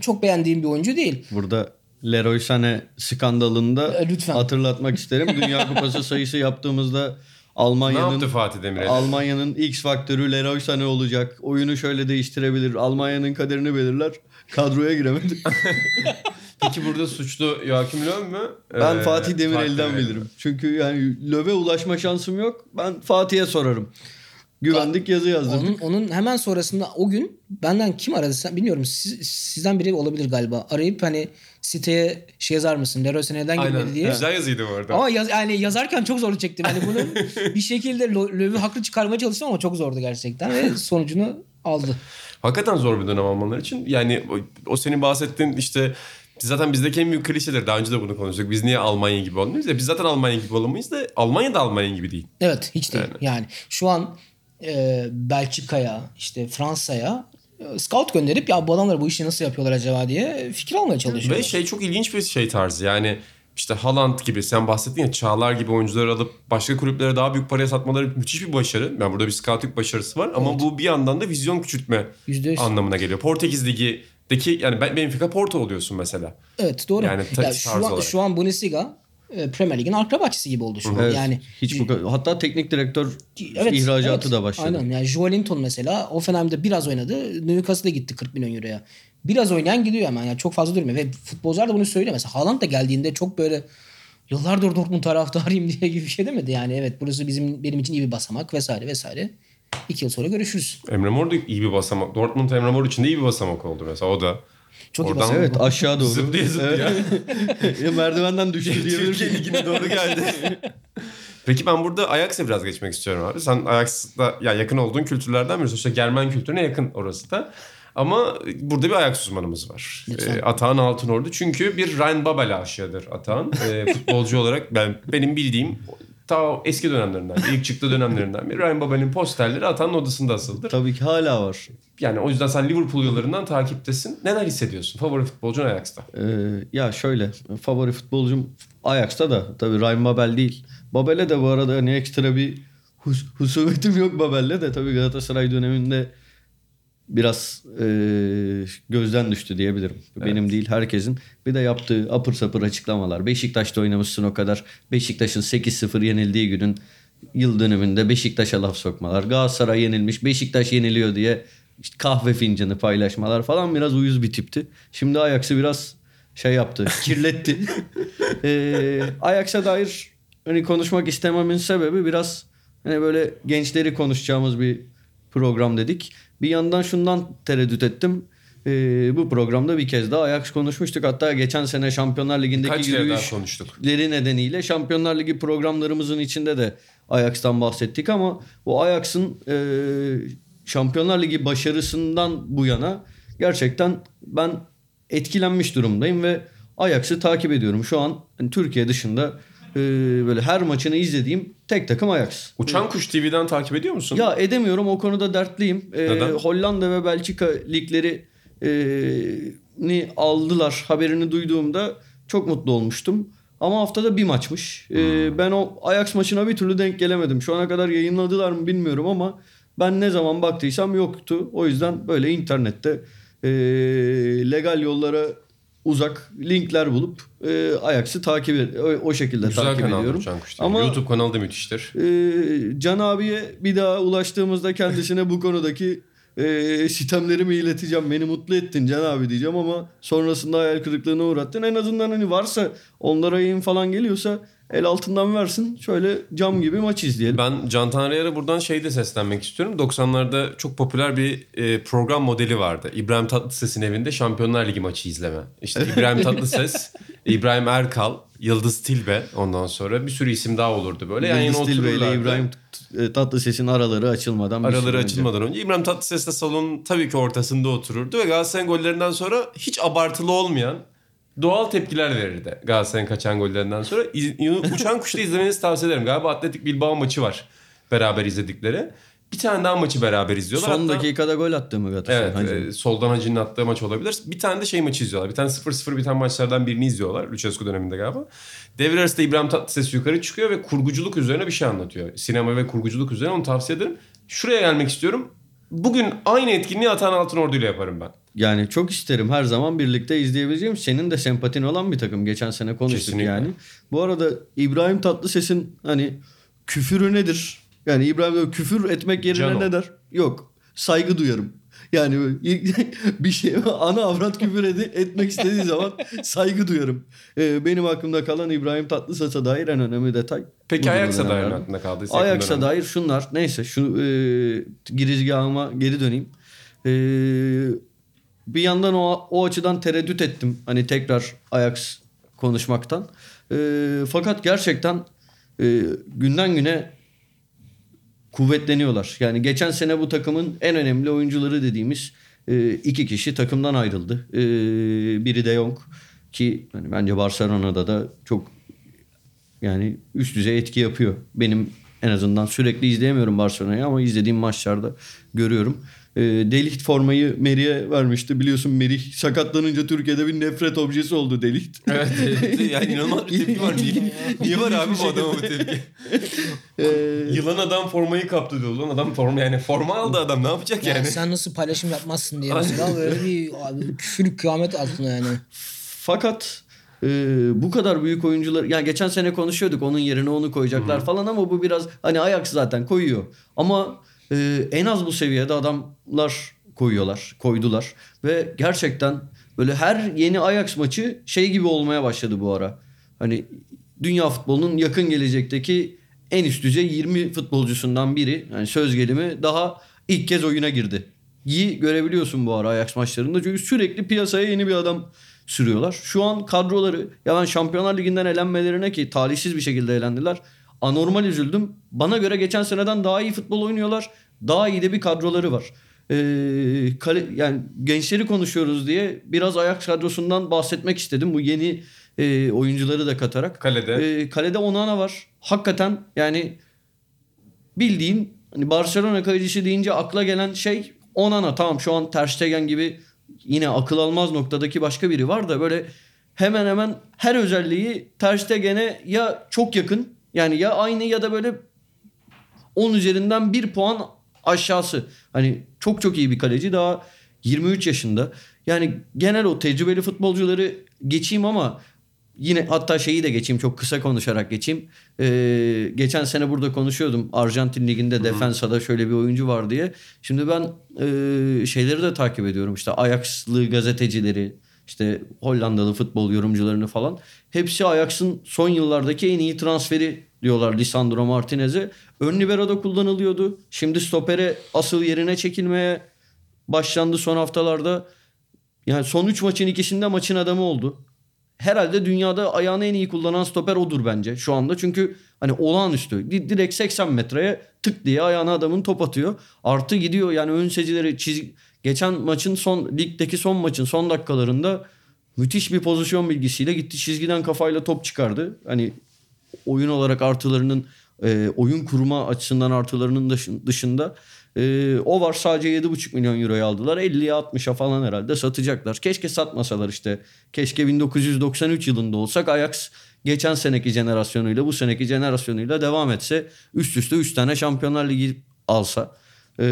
Çok beğendiğim bir oyuncu değil. Burada Leroy Sané skandalında E, lütfen. hatırlatmak isterim. Dünya Kupası sayısı yaptığımızda Ne Almanya'nın yaptı Fatih Demirel? Almanya'nın X faktörü Leroy Sané olacak. Oyunu şöyle değiştirebilir. Almanya'nın kaderini belirler. Kadroya giremedi. Peki burada suçlu Joachim Löw mü? Ben Ee, Fatih Demirel'den Demirel. bilirim. Çünkü yani Löw'e ulaşma şansım yok. Ben Fatih'e sorarım. Güvendik yazı yazdım. Onun, onun hemen sonrasında o gün benden kim aradı sen bilmiyorum siz, sizden biri olabilir galiba. Arayıp hani siteye şey yazar mısın? Leroy Sané'den Aynen. girmedi diye. Güzel yazıydı bu arada. Ama yaz, yani yazarken çok zorlu çektim. Yani bunun bir şekilde Lo- Löw'ü haklı çıkarmaya çalıştım ama çok zordu gerçekten ve sonucunu aldı. Hakikaten zor bir dönem Almanlar için. Yani o, o senin bahsettiğin işte zaten bizdeki en büyük klişedir. Daha önce de bunu konuştuk. Biz niye Almanya gibi olmuyoruz ya? Biz zaten Almanya gibi olamayız da Almanya da Almanya gibi değil. Evet hiç değil. Yani, şu an e, Belçika'ya işte Fransa'ya e, scout gönderip ya bu adamlar bu işi nasıl yapıyorlar acaba diye fikir almaya çalışıyorlar. Ve şey çok ilginç bir şey tarzı. Yani işte Haaland gibi sen bahsettin ya Çağlar gibi oyuncuları alıp başka kulüplere daha büyük paraya satmaları müthiş bir başarı. Yani burada bir scouting başarısı var ama bu bir yandan da vizyon küçültme Yüzde yüz. anlamına geliyor. Portekiz Ligi'deki yani Ben- Benfica Porto oluyorsun mesela. Evet doğru. Yani ta- Ya şu, an, olarak. şu an Bundesliga Premier Lig'in arka bahçesi gibi oldu şu an. Evet, Yani hiç bu kadar- hatta teknik direktör Evet, ihracatı evet. da başladı. Aynen. Yani Joelinton mesela Hoffenheim'de biraz oynadı. Newcastle'a gitti 40 milyon euroya. Biraz oynayan gidiyor hemen. Yani çok fazla durmuyor. Ve futbolcular da bunu söylüyor. Mesela Haaland da geldiğinde çok böyle yıllardır Dortmund taraftarıyım diye gibi bir şey demedi. Yani evet burası bizim benim için iyi bir basamak vesaire vesaire. İki yıl sonra görüşürüz. Emre Mor da iyi bir basamak. Dortmund Emre Mor için de iyi bir basamak oldu mesela o da. Çok iyi Oradan- basamak. Evet aşağı doğru. Zıplaya zıplaya. Ya Merdivenden düştü diyebilir Türkiye? Ligi'ne doğru geldi. Peki ben burada Ajax'a biraz geçmek istiyorum abi. Sen Ajax'ta ya yakın olduğun kültürlerden birisin. İşte Germen kültürüne yakın orası da. Ama burada bir Ajax uzmanımız var. Lütfen. Ee, Atahan Altınordu. Çünkü bir Ryan Babel aşığıdır Atahan. Ee, futbolcu olarak ben benim bildiğim ta o eski dönemlerinden, ilk çıktığı dönemlerinden beri Ryan Babel'in posterleri Atahan'ın odasında asıldır. Tabii ki hala var. Yani o yüzden sen Liverpool yıllarından takiptesin. Neler hissediyorsun? Favori futbolcun Ajax'ta. Ee, ya şöyle favori futbolcum Ajax'ta da tabii Ryan Babel değil. Babel'e de bu arada hani ekstra bir hus- husumetim yok Babel'le de tabii Galatasaray döneminde biraz e, gözden düştü diyebilirim. Benim değil herkesin. Bir de yaptığı apır sapır açıklamalar. Beşiktaş'ta oynamışsın o kadar. Beşiktaş'ın 8-0 yenildiği günün yıl dönümünde Beşiktaş'a laf sokmalar. Galatasaray yenilmiş Beşiktaş yeniliyor diye işte kahve fincanı paylaşmalar falan biraz uyuz bir tipti. Şimdi Ajax'ı biraz şey yaptı, kirletti. ee, Ajax'a dair hani konuşmak istememin sebebi biraz hani böyle gençleri konuşacağımız bir program dedik. Bir yandan şundan tereddüt ettim. Ee, bu programda bir kez daha Ajax konuşmuştuk. Hatta geçen sene Şampiyonlar Ligi'ndeki Kaç kere daha yürüyüş konuştuk. leri nedeniyle Şampiyonlar Ligi programlarımızın içinde de Ajax'tan bahsettik ama bu Ajax'ın e, Şampiyonlar Ligi başarısından bu yana gerçekten ben etkilenmiş durumdayım ve Ajax'ı takip ediyorum. Şu an hani Türkiye dışında e, böyle her maçını izlediğim tek takım Ajax. Uçan Kuş TV'den takip ediyor musun? Ya edemiyorum o konuda dertliyim. Ee, Neden? Hollanda ve Belçika ligleri e, ni aldılar haberini duyduğumda çok mutlu olmuştum. Ama haftada bir maçmış. Ee, ben o Ajax maçına bir türlü denk gelemedim. Şu ana kadar yayınladılar mı bilmiyorum ama ben ne zaman baktıysam yoktu. O yüzden böyle internette e, legal yollara uzak linkler bulup e, Ajax'ı takip ed- o, o şekilde Güzel takip kanal ediyorum. Uçan Kuş TV. Ama YouTube kanalı da müthiştir. ee, Can abiye bir daha ulaştığımızda kendisine bu konudaki e, sitemlerimi ileteceğim. Beni mutlu ettin Can abi diyeceğim ama sonrasında hayal kırıklığına uğrattın. En azından hani varsa onlara yayın falan geliyorsa el altından versin. Şöyle cam gibi maç izleyelim. Ben Can Tanrıyar'a buradan şey de seslenmek istiyorum. 90'larda çok popüler bir e, program modeli vardı. İbrahim Tatlıses'in evinde Şampiyonlar Ligi maçı izleme. İşte İbrahim Tatlıses, İbrahim Erkal, Yıldız Tilbe ondan sonra bir sürü isim daha olurdu böyle. Yıldız Tilbe ile. İbrahim Tatlıses'in araları açılmadan Araları süre önce. açılmadan önce İbrahim Tatlıses de salonun tabii ki ortasında otururdu ve Galatasaray'ın gollerinden sonra hiç abartılı olmayan doğal tepkiler verirdi Galatasaray'ın kaçan gollerinden sonra. Uçan Kuş'ta izlemenizi tavsiye ederim. Galiba Atletik Bilbao maçı var beraber izledikleri. Bir tane daha maçı beraber izliyorlar. Son Hatta- dakikada gol attı mı Galatasaray? Evet, Hacı? e, soldan Hacı'nın attığı maç olabilir. Bir tane de şey maçı izliyorlar. Bir tane 0-0 biten maçlardan birini izliyorlar. Lucescu döneminde galiba. Devre arasında İbrahim Tatlıses yukarı çıkıyor ve kurguculuk üzerine bir şey anlatıyor. Sinema ve kurguculuk üzerine onu tavsiye ederim. Şuraya gelmek istiyorum. Bugün aynı etkinliği Atan Altınordu ile yaparım ben. Yani çok isterim her zaman birlikte izleyebileceğim. Senin de sempatin olan bir takım. Geçen sene konuştuk Kesinlikle. yani. Bu arada İbrahim Tatlıses'in hani küfürü nedir? Yani İbrahim küfür etmek yerine Cano. ne der? Yok. Saygı duyarım. Yani bir şey ana avrat küfür edi- etmek istediği zaman saygı duyarım. Ee, benim aklımda kalan İbrahim Tatlıses'e dair en önemli detay. Peki Ajax'a dair ne dönemlerde. aklında kaldıysa? Ajax'a dair şunlar. Neyse şu e, girizgahıma geri döneyim. E, bir yandan o, o açıdan tereddüt ettim. Hani tekrar Ajax konuşmaktan. E, fakat gerçekten e, günden güne kuvvetleniyorlar. Yani geçen sene bu takımın en önemli oyuncuları dediğimiz e, iki kişi takımdan ayrıldı. E, biri De Jong ki hani bence Barcelona'da da çok yani üst düzey etki yapıyor. Benim en azından sürekli izleyemiyorum Barcelona'yı ama izlediğim maçlarda görüyorum. E, Delikt formayı Merih'e vermişti. Biliyorsun Merih sakatlanınca Türkiye'de bir nefret objesi oldu Delikt. Evet, evet. yani inanılmaz bir tepki var. Niye, niye var abi bu adama bu tepki? E, Yılan adam formayı kaptı diyor. Lan adam forma yani forma aldı adam ne yapacak Yani yani? sen nasıl paylaşım yapmazsın diye mesela böyle bir abi, küfür kıyamet altında yani. Fakat e, bu kadar büyük oyuncular yani geçen sene konuşuyorduk onun yerine onu koyacaklar falan ama bu biraz hani Ajax zaten koyuyor. Ama e, en az bu seviyede adamlar koyuyorlar, koydular ve gerçekten böyle her yeni Ajax maçı şey gibi olmaya başladı bu ara. Hani dünya futbolunun yakın gelecekteki en üst düzey 20 futbolcusundan biri yani söz gelimi daha ilk kez oyuna girdi. İyi görebiliyorsun bu ara Ajax maçlarında çünkü sürekli piyasaya yeni bir adam sürüyorlar. Şu an kadroları ya ben Şampiyonlar Ligi'nden elenmelerine ki talihsiz bir şekilde elendiler. Anormal üzüldüm. Bana göre geçen seneden daha iyi futbol oynuyorlar. Daha iyi de bir kadroları var. Ee, kale, yani gençleri konuşuyoruz diye biraz Ajax kadrosundan bahsetmek istedim. Bu yeni e, oyuncuları da katarak. Kalede. Ee, kalede Onana var. Hakikaten yani bildiğin hani Barcelona kalecisi deyince akla gelen şey Onana. Tamam şu an Ter Stegen gibi yine akıl almaz noktadaki başka biri var da böyle hemen hemen her özelliği Ter Stegen'e ya çok yakın yani ya aynı ya da böyle 10 üzerinden 1 puan aşağısı. Hani çok çok iyi bir kaleci daha 23 yaşında. Yani genel o tecrübeli futbolcuları geçeyim ama yine hatta şeyi de geçeyim çok kısa konuşarak geçeyim. Ee, geçen sene burada konuşuyordum Arjantin Ligi'nde Defensa'da şöyle bir oyuncu var diye. Şimdi ben e, şeyleri de takip ediyorum işte Ajax'lı gazetecileri işte Hollandalı futbol yorumcularını falan. Hepsi Ajax'ın son yıllardaki en iyi transferi diyorlar Lisandro Martinez'e. Ön libero'da kullanılıyordu. Şimdi stopere asıl yerine çekilmeye başlandı son haftalarda. Yani son 3 maçın ikisinde maçın adamı oldu. Herhalde dünyada ayağını en iyi kullanan stoper odur bence şu anda. Çünkü hani olağanüstü. Di- Direkt 80 metreye tık diye ayağına adamın top atıyor. Artı gidiyor yani ön secileri çiz... Geçen maçın son ligdeki son maçın son dakikalarında müthiş bir pozisyon bilgisiyle gitti çizgiden kafayla top çıkardı. Hani oyun olarak artılarının e, oyun kurma açısından artılarının dışın- dışında e, o var sadece 7,5 milyon euroya aldılar. 50'ye 60'a falan herhalde satacaklar. Keşke satmasalar işte. Keşke 1993 yılında olsak Ajax geçen seneki jenerasyonuyla bu seneki jenerasyonuyla devam etse üst üste 3 tane Şampiyonlar Ligi alsa. E,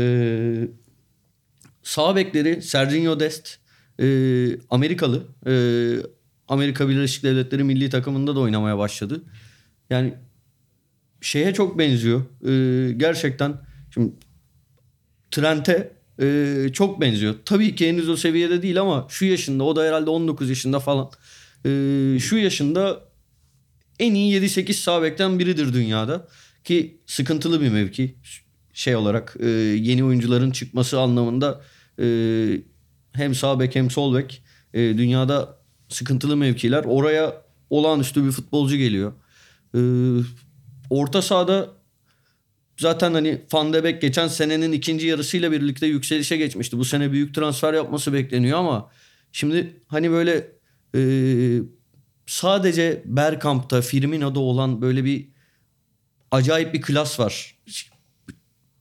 sağ bekleri Sergio Dest e, Amerikalı. E, Amerika Birleşik Devletleri milli takımında da oynamaya başladı. Yani şeye çok benziyor. E, gerçekten şimdi Trent'e e, çok benziyor. Tabii ki henüz o seviyede değil ama şu yaşında o da herhalde 19 yaşında falan. E, şu yaşında en iyi 7-8 sağ bekten biridir dünyada. Ki sıkıntılı bir mevki. Şey olarak e, yeni oyuncuların çıkması anlamında e, hem sağ bek hem sol bek e, dünyada sıkıntılı mevkiler. Oraya olağanüstü bir futbolcu geliyor. Ee, orta sahada zaten hani Van de Beek geçen senenin ikinci yarısıyla birlikte yükselişe geçmişti. Bu sene büyük transfer yapması bekleniyor ama şimdi hani böyle e, sadece Bergkamp'ta, Firmino'da olan böyle bir acayip bir klas var.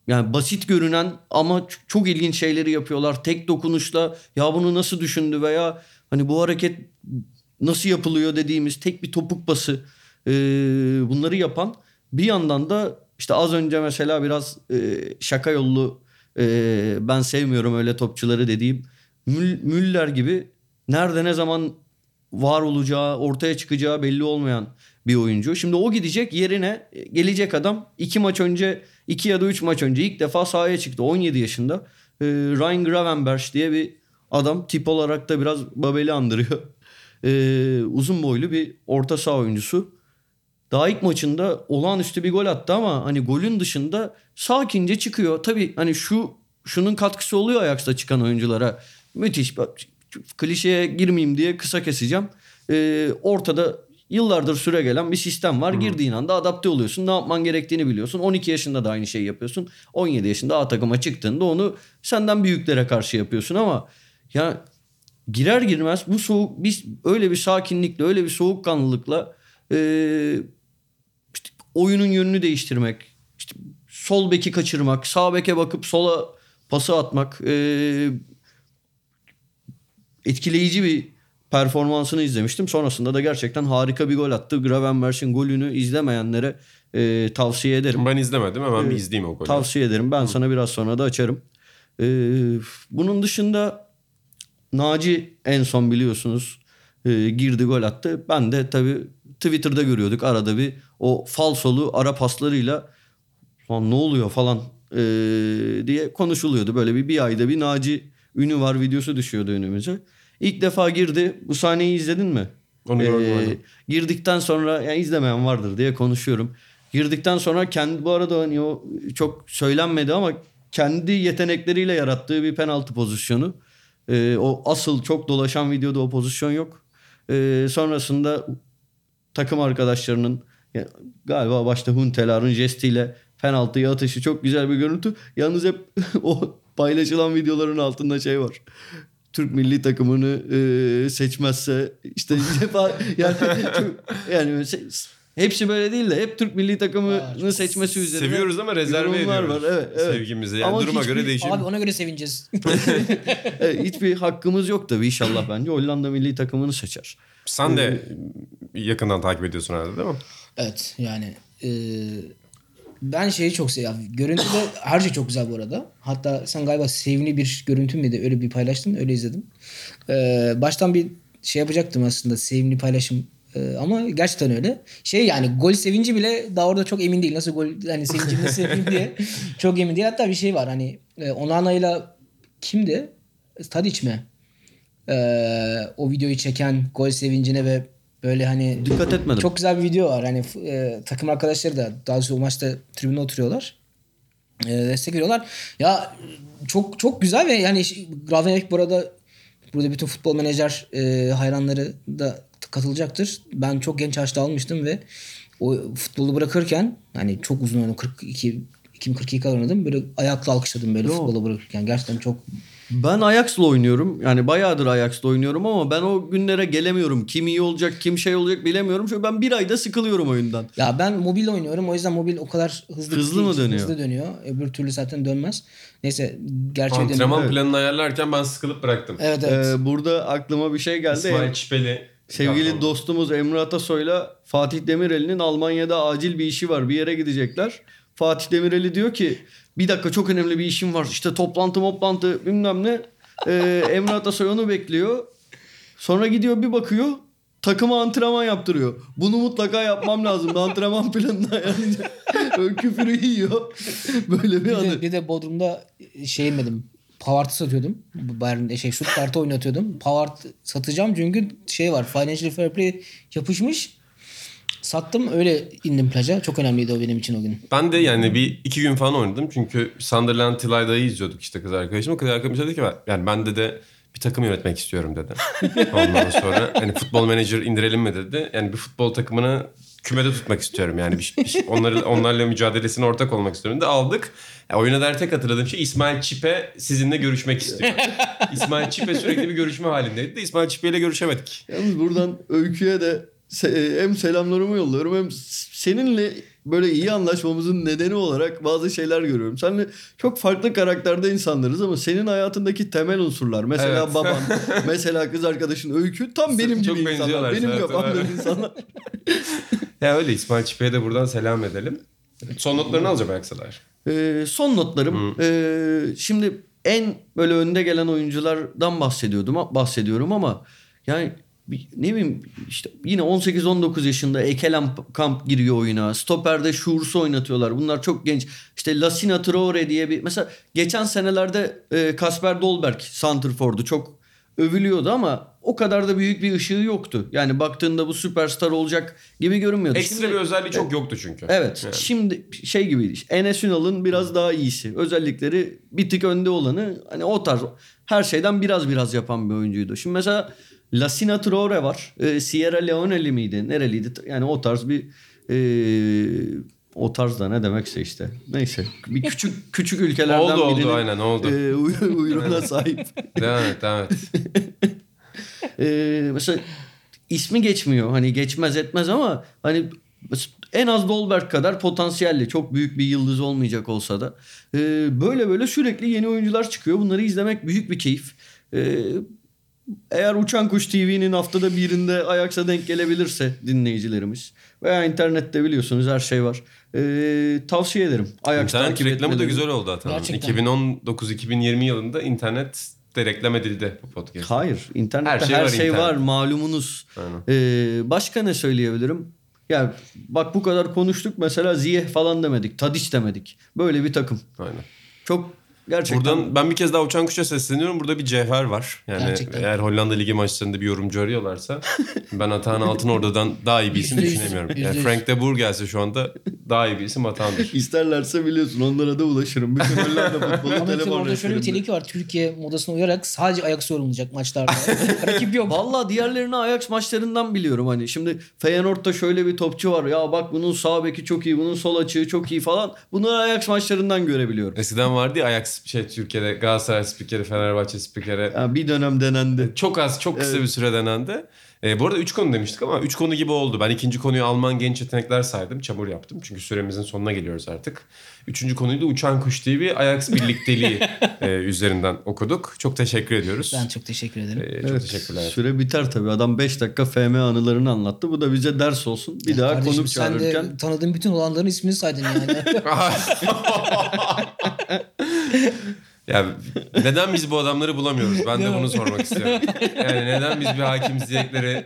Yani basit görünen ama çok ilginç şeyleri yapıyorlar. Tek dokunuşla ya bunu nasıl düşündü veya hani bu hareket nasıl yapılıyor dediğimiz tek bir topuk bası e, bunları yapan bir yandan da işte az önce mesela biraz e, şaka yollu e, ben sevmiyorum öyle topçuları dediğim Mül- Müller gibi nerede ne zaman var olacağı ortaya çıkacağı belli olmayan bir oyuncu. Şimdi o gidecek yerine gelecek adam iki maç önce iki ya da üç maç önce ilk defa sahaya çıktı 17 yaşında. Ee, Ryan Gravenberch diye bir adam tip olarak da biraz Babel'i andırıyor. Ee, uzun boylu bir orta saha oyuncusu. Daha ilk maçında olağanüstü bir gol attı ama hani golün dışında sakince çıkıyor. Tabii hani şu şunun katkısı oluyor Ajax'ta çıkan oyunculara. Müthiş. Bak, Klişeye girmeyeyim diye kısa keseceğim. Ee, ortada yıllardır süre gelen bir sistem var. Girdiğin anda adapte oluyorsun. Ne yapman gerektiğini biliyorsun. 12 yaşında da aynı şeyi yapıyorsun. 17 yaşında A takıma çıktığında onu senden büyüklere karşı yapıyorsun ama ya girer girmez bu soğuk biz öyle bir sakinlikle öyle bir soğukkanlılıkla e, işte oyunun yönünü değiştirmek işte sol beki kaçırmak sağ beke bakıp sola pası atmak e, etkileyici bir performansını izlemiştim. Sonrasında da gerçekten harika bir gol attı. Gravenberch'in golünü izlemeyenlere e, tavsiye ederim. Ben izlemedim hemen bir izleyeyim o golü. Tavsiye ederim. Ben sana biraz sonra da açarım. Ee, bunun dışında Naci en son biliyorsunuz e, girdi gol attı. Ben de tabii Twitter'da görüyorduk arada bir o falsolu ara paslarıyla ne oluyor falan e, diye konuşuluyordu. Böyle bir bir ayda bir Naci ünü var videosu düşüyordu önümüze. İlk defa girdi. Bu sahneyi izledin mi? Onu Ee, girdikten sonra yani izlemeyen vardır diye konuşuyorum. Girdikten sonra kendi bu arada hani o çok söylenmedi ama kendi yetenekleriyle yarattığı bir penaltı pozisyonu. Ee, o asıl çok dolaşan videoda o pozisyon yok. Ee, sonrasında takım arkadaşlarının ya, galiba başta Huntelar'ın jestiyle penaltıyı atışı çok güzel bir görüntü. Yalnız hep o paylaşılan videoların altında şey var. Türk milli takımını e, seçmezse işte yani yani hepsi böyle değil de hep Türk milli takımını seçmesi üzerine Seviyoruz ama rezerve ediyoruz. Var. Evet, evet. Sevgimizi. Yani Ama duruma hiçbir- göre değişir. Abi ona göre sevineceğiz. Evet, hiçbir hakkımız yok tabii inşallah bence. Hollanda milli takımını seçer. Sen de yakından takip ediyorsun herhalde değil mi? evet yani e, ben şeyi çok seviyorum. Görüntüde her şey çok güzel bu arada. Hatta sen galiba sevimli bir görüntü müydü? Öyle bir paylaştın. Öyle izledim. E, baştan bir şey yapacaktım aslında. Sevimli paylaşım E, ama gerçekten öyle. Şey yani gol sevinci bile daha orada çok emin değil. Nasıl gol hani sevincim nasıl yapayım diye. Çok emin değil. Hatta bir şey var hani e, Onana'yla kimdi? Tadic mi? E, o videoyu çeken gol sevincine ve böyle hani Dikkat etmedim. çok güzel bir video var. Hani e, takım arkadaşları da daha doğrusu o maçta tribünde oturuyorlar. E, destek veriyorlar. Ya çok çok güzel ve yani ş- Gravenberch bu arada burada bütün futbol menajer e, hayranları da katılacaktır. Ben çok genç yaşta almıştım ve o futbolu bırakırken hani çok uzun oynadım. 42 2042 kadar oynadım. Böyle ayakla alkışladım böyle Yo. futbolu bırakırken. Gerçekten çok Ben Ajax'la oynuyorum. Yani bayağıdır Ajax'la oynuyorum ama ben o günlere gelemiyorum. Kim iyi olacak, kim şey olacak bilemiyorum. Çünkü ben bir ayda sıkılıyorum oyundan. Ya ben mobil oynuyorum. O yüzden mobil o kadar hızlı Hızlı mı dönüyor? Hızlı dönüyor. Öbür türlü zaten dönmez. Neyse gerçeğe dönüyor. Antrenman planını ayarlarken ben sıkılıp bıraktım. Evet evet. Ee, burada aklıma bir şey geldi. İsmail Çipeli. Sevgili Yapalım. dostumuz Emre Atasoy'la Fatih Demirel'in Almanya'da acil bir işi var. Bir yere gidecekler. Fatih Demirel'i diyor ki bir dakika çok önemli bir işim var. İşte toplantı toplantı bilmem ne. Ee, Emre Atasoy onu bekliyor. Sonra gidiyor bir bakıyor. Takıma antrenman yaptırıyor. Bunu mutlaka yapmam lazım. Antrenman planına ayarlayacak. Böyle küfürü yiyor. Böyle bir Bir anı. de, bir de Bodrum'da şey yemedim. Pavard'ı satıyordum. Bayern'de şey Stuttgart'ta oynatıyordum. Pavard satacağım çünkü şey var. Financial Fair Play yapışmış. Sattım öyle indim plaja. Çok önemliydi o benim için o gün. Ben de yani bir iki gün falan oynadım. Çünkü Sunderland Tilayda'yı izliyorduk işte kız arkadaşımla. Kız arkadaşım dedi ki yani bende de bir takım yönetmek istiyorum dedi. Ondan sonra hani futbol menajer indirelim mi dedi. Yani bir futbol takımını kümede tutmak istiyorum. Yani bir, bir, onları, onlarla mücadelesine ortak olmak istiyorum. De aldık. Yani oyuna dair tek hatırladığım şey İsmail Çipe sizinle görüşmek istiyor. İsmail Çipe sürekli bir görüşme halindeydi de İsmail Çipe ile görüşemedik. Yalnız buradan Öykü'ye de hem selamlarımı yolluyorum hem seninle böyle iyi anlaşmamızın nedeni olarak bazı şeyler görüyorum. Seninle çok farklı karakterde insanlarız ama senin hayatındaki temel unsurlar mesela Evet. baban, mesela kız arkadaşın Öykü tam benim Çok gibi insanlar. Benim zaten, kafamda evet. insanlar. Ya öyle İsmail Çipe'ye de buradan selam edelim. Son notlarını alacağım Ayaksa dair. Ee, son notlarım. Ee, şimdi en böyle önde gelen oyunculardan bahsediyordum bahsediyorum ama yani ne bileyim işte yine 18-19 yaşında Ekelem Kamp giriyor oyuna. Stoper'de Şuurs'u oynatıyorlar. Bunlar çok genç. İşte Lassina Traore diye bir mesela geçen senelerde e, Kasper Dolberg Santrfor'du. Çok övülüyordu ama o kadar da büyük bir ışığı yoktu. Yani baktığında bu süperstar olacak gibi görünmüyordu. Ekstra Şimdi- bir özelliği çok yoktu çünkü. Evet. Yani. Şimdi şey işte, Enes Ünal'ın biraz daha iyisi. Özellikleri bir tık önde olanı hani o tarz her şeyden biraz biraz yapan bir oyuncuydu. Şimdi mesela Lassina Traore var. Ee, Sierra Leone'li miydi? Nereliydi? Yani o tarz bir ee, o tarzda ne demekse işte. Neyse. Bir küçük küçük ülkelerden Oldu, oldu, birinin, aynen, oldu. ee, uy- uyruğuna sahip. Devam et, devam et. Ee, mesela ismi geçmiyor. Hani geçmez etmez ama hani en az Dolberg kadar potansiyelli. Çok büyük bir yıldız olmayacak olsa da. Ee, böyle böyle sürekli yeni oyuncular çıkıyor. Bunları izlemek büyük bir keyif. Ee, eğer Uçan Kuş TV'nin haftada birinde Ajax'a denk gelebilirse dinleyicilerimiz veya internette biliyorsunuz her şey var. Ee, tavsiye ederim. Ajax İnternet takip reklamı da güzel oldu. Gerçekten. 2019-2020 yılında internet de reklam edildi bu podcast. Hayır. internette her Her şey, şey var, var internet. malumunuz. Aynen. Ee, başka ne söyleyebilirim? Ya bak bu kadar konuştuk mesela Ziyeh falan demedik. Tadiç demedik. Böyle bir takım. Aynen. Çok gerçekten Buradan ben bir kez daha Uçan Kuş'a sesleniyorum. Burada bir cevher var. Yani Gerçekten. eğer Hollanda Ligi maçlarında bir yorumcu arıyorlarsa ben Atahan Altınordu'dan daha iyi bir isim düşünemiyorum. Yani. Frank de Boer gelse şu anda daha iyi bir isim Atahan'dır. isterlerse biliyorsun onlara da ulaşırım. Bütün Hollanda futbolu Ama telefon orada şöyle bir tehlike var. Türkiye modasına uyarak sadece Ajax yorumlayacak maçlarda. Rakip yok. Valla diğerlerini Ajax maçlarından biliyorum hani. Şimdi Feyenoord'da şöyle bir topçu var. Ya bak bunun sağ beki çok iyi, bunun sol açığı çok iyi falan. Bunları Ajax maçlarından görebiliyorum. Eskiden vardı ya Ajax şey Türkiye'de Galatasaray spikeri, Fenerbahçe spikeri. Ya bir dönem denendi. Çok az, çok kısa bir süre denendi. Ee, bu arada 3 konu demiştik ama 3 konu gibi oldu. Ben ikinci konuyu Alman genç yetenekler saydım. Çamur yaptım. Çünkü süremizin sonuna geliyoruz artık. Üçüncü konuyu da Uçan Kuş diye bir Ajax birlikteliği e, üzerinden okuduk. Çok teşekkür ediyoruz. Ben çok teşekkür ederim. Ee, çok teşekkürler. Süre biter tabii. Adam 5 dakika FM anılarını anlattı. Bu da bize ders olsun. Bir daha Kardeşim, konuk sen de çağırırken tanıdığın bütün olanların ismini saydın yani. ya neden biz bu adamları bulamıyoruz? Ben de bunu sormak istiyorum. Yani neden biz bir hakim ziyekleri,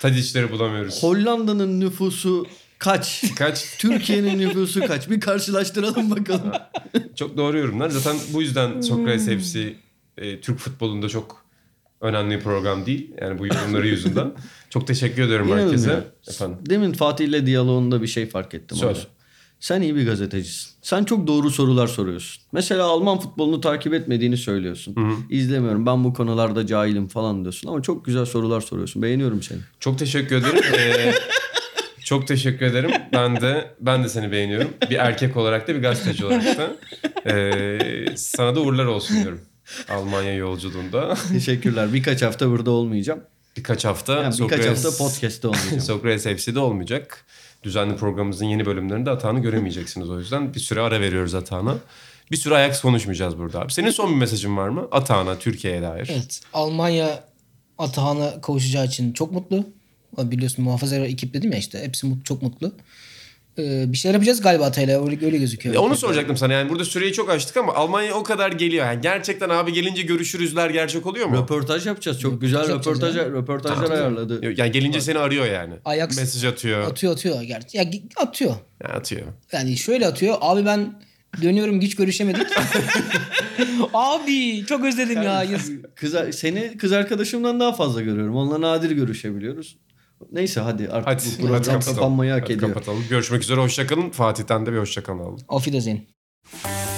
tadiçleri bulamıyoruz? Hollanda'nın nüfusu kaç? Kaç? Türkiye'nin nüfusu kaç? Bir karşılaştıralım bakalım. Çok doğru yorumlar. Zaten bu Hmm. yüzden Sokrates hepsi e, Türk futbolunda çok önemli bir program değil. Yani bu yorumları yüzünden. Çok teşekkür ediyorum İnanın herkese. ya. Efendim. Demin Fatih ile diyaloğunda bir şey fark ettim. Söyle. Oğuz. Sen iyi bir gazetecisin. Sen çok doğru sorular soruyorsun. Mesela Alman futbolunu takip etmediğini söylüyorsun. İzlemiyorum. Ben bu konularda cahilim falan diyorsun. Ama çok güzel sorular soruyorsun. Beğeniyorum seni. Çok teşekkür ederim. Ee, çok teşekkür ederim. Ben de ben de seni beğeniyorum. Bir erkek olarak da bir gazeteci olarak da. Ee, sana da uğurlar olsun diyorum. Almanya yolculuğunda. Teşekkürler. Birkaç hafta burada olmayacağım. Birkaç hafta Yani birkaç Sokrates- hafta podcast'te olmayacağım. Sokrates FC'de olmayacak. Düzenli programımızın yeni bölümlerinde Atahan'ı göremeyeceksiniz o yüzden. Bir süre ara veriyoruz Atahan'a. Bir süre Ajax konuşmayacağız burada abi. Senin son bir mesajın var mı? Atahan'a, Türkiye'ye dair. evet. Almanya Atahan'a kavuşacağı için çok mutlu. Biliyorsun muhafazakar ekip dedim ya işte. Hepsi çok mutlu. Ee, bir şeyler yapacağız galiba Atay'la. Öyle, öyle gözüküyor. E, Onu soracaktım sana yani burada süreyi çok açtık ama Almanya o kadar geliyor. Yani gerçekten abi gelince görüşürüzler gerçek oluyor mu? Röportaj yapacağız. Çok güzel yapacağız röportaj, ya. röportajlar ayarladı. Yani gelince seni arıyor yani. Ajax- Mesaj atıyor. Atıyor atıyor. Gerçi. Ya atıyor. Yani atıyor. Yani şöyle atıyor. Abi ben dönüyorum hiç görüşemedik. Abi çok özledim ya. Yazık. Kız, seni kız arkadaşımdan daha fazla görüyorum. Onunla nadir görüşebiliyoruz. Neyse hadi artık Hadi, bu program hadi kapatalım. kapanmayı hak Hadi ediyor. kapatalım. Görüşmek üzere. Hoşçakalın. Fatih'ten de bir hoşçakalın alalım. Auf Wiedersehen.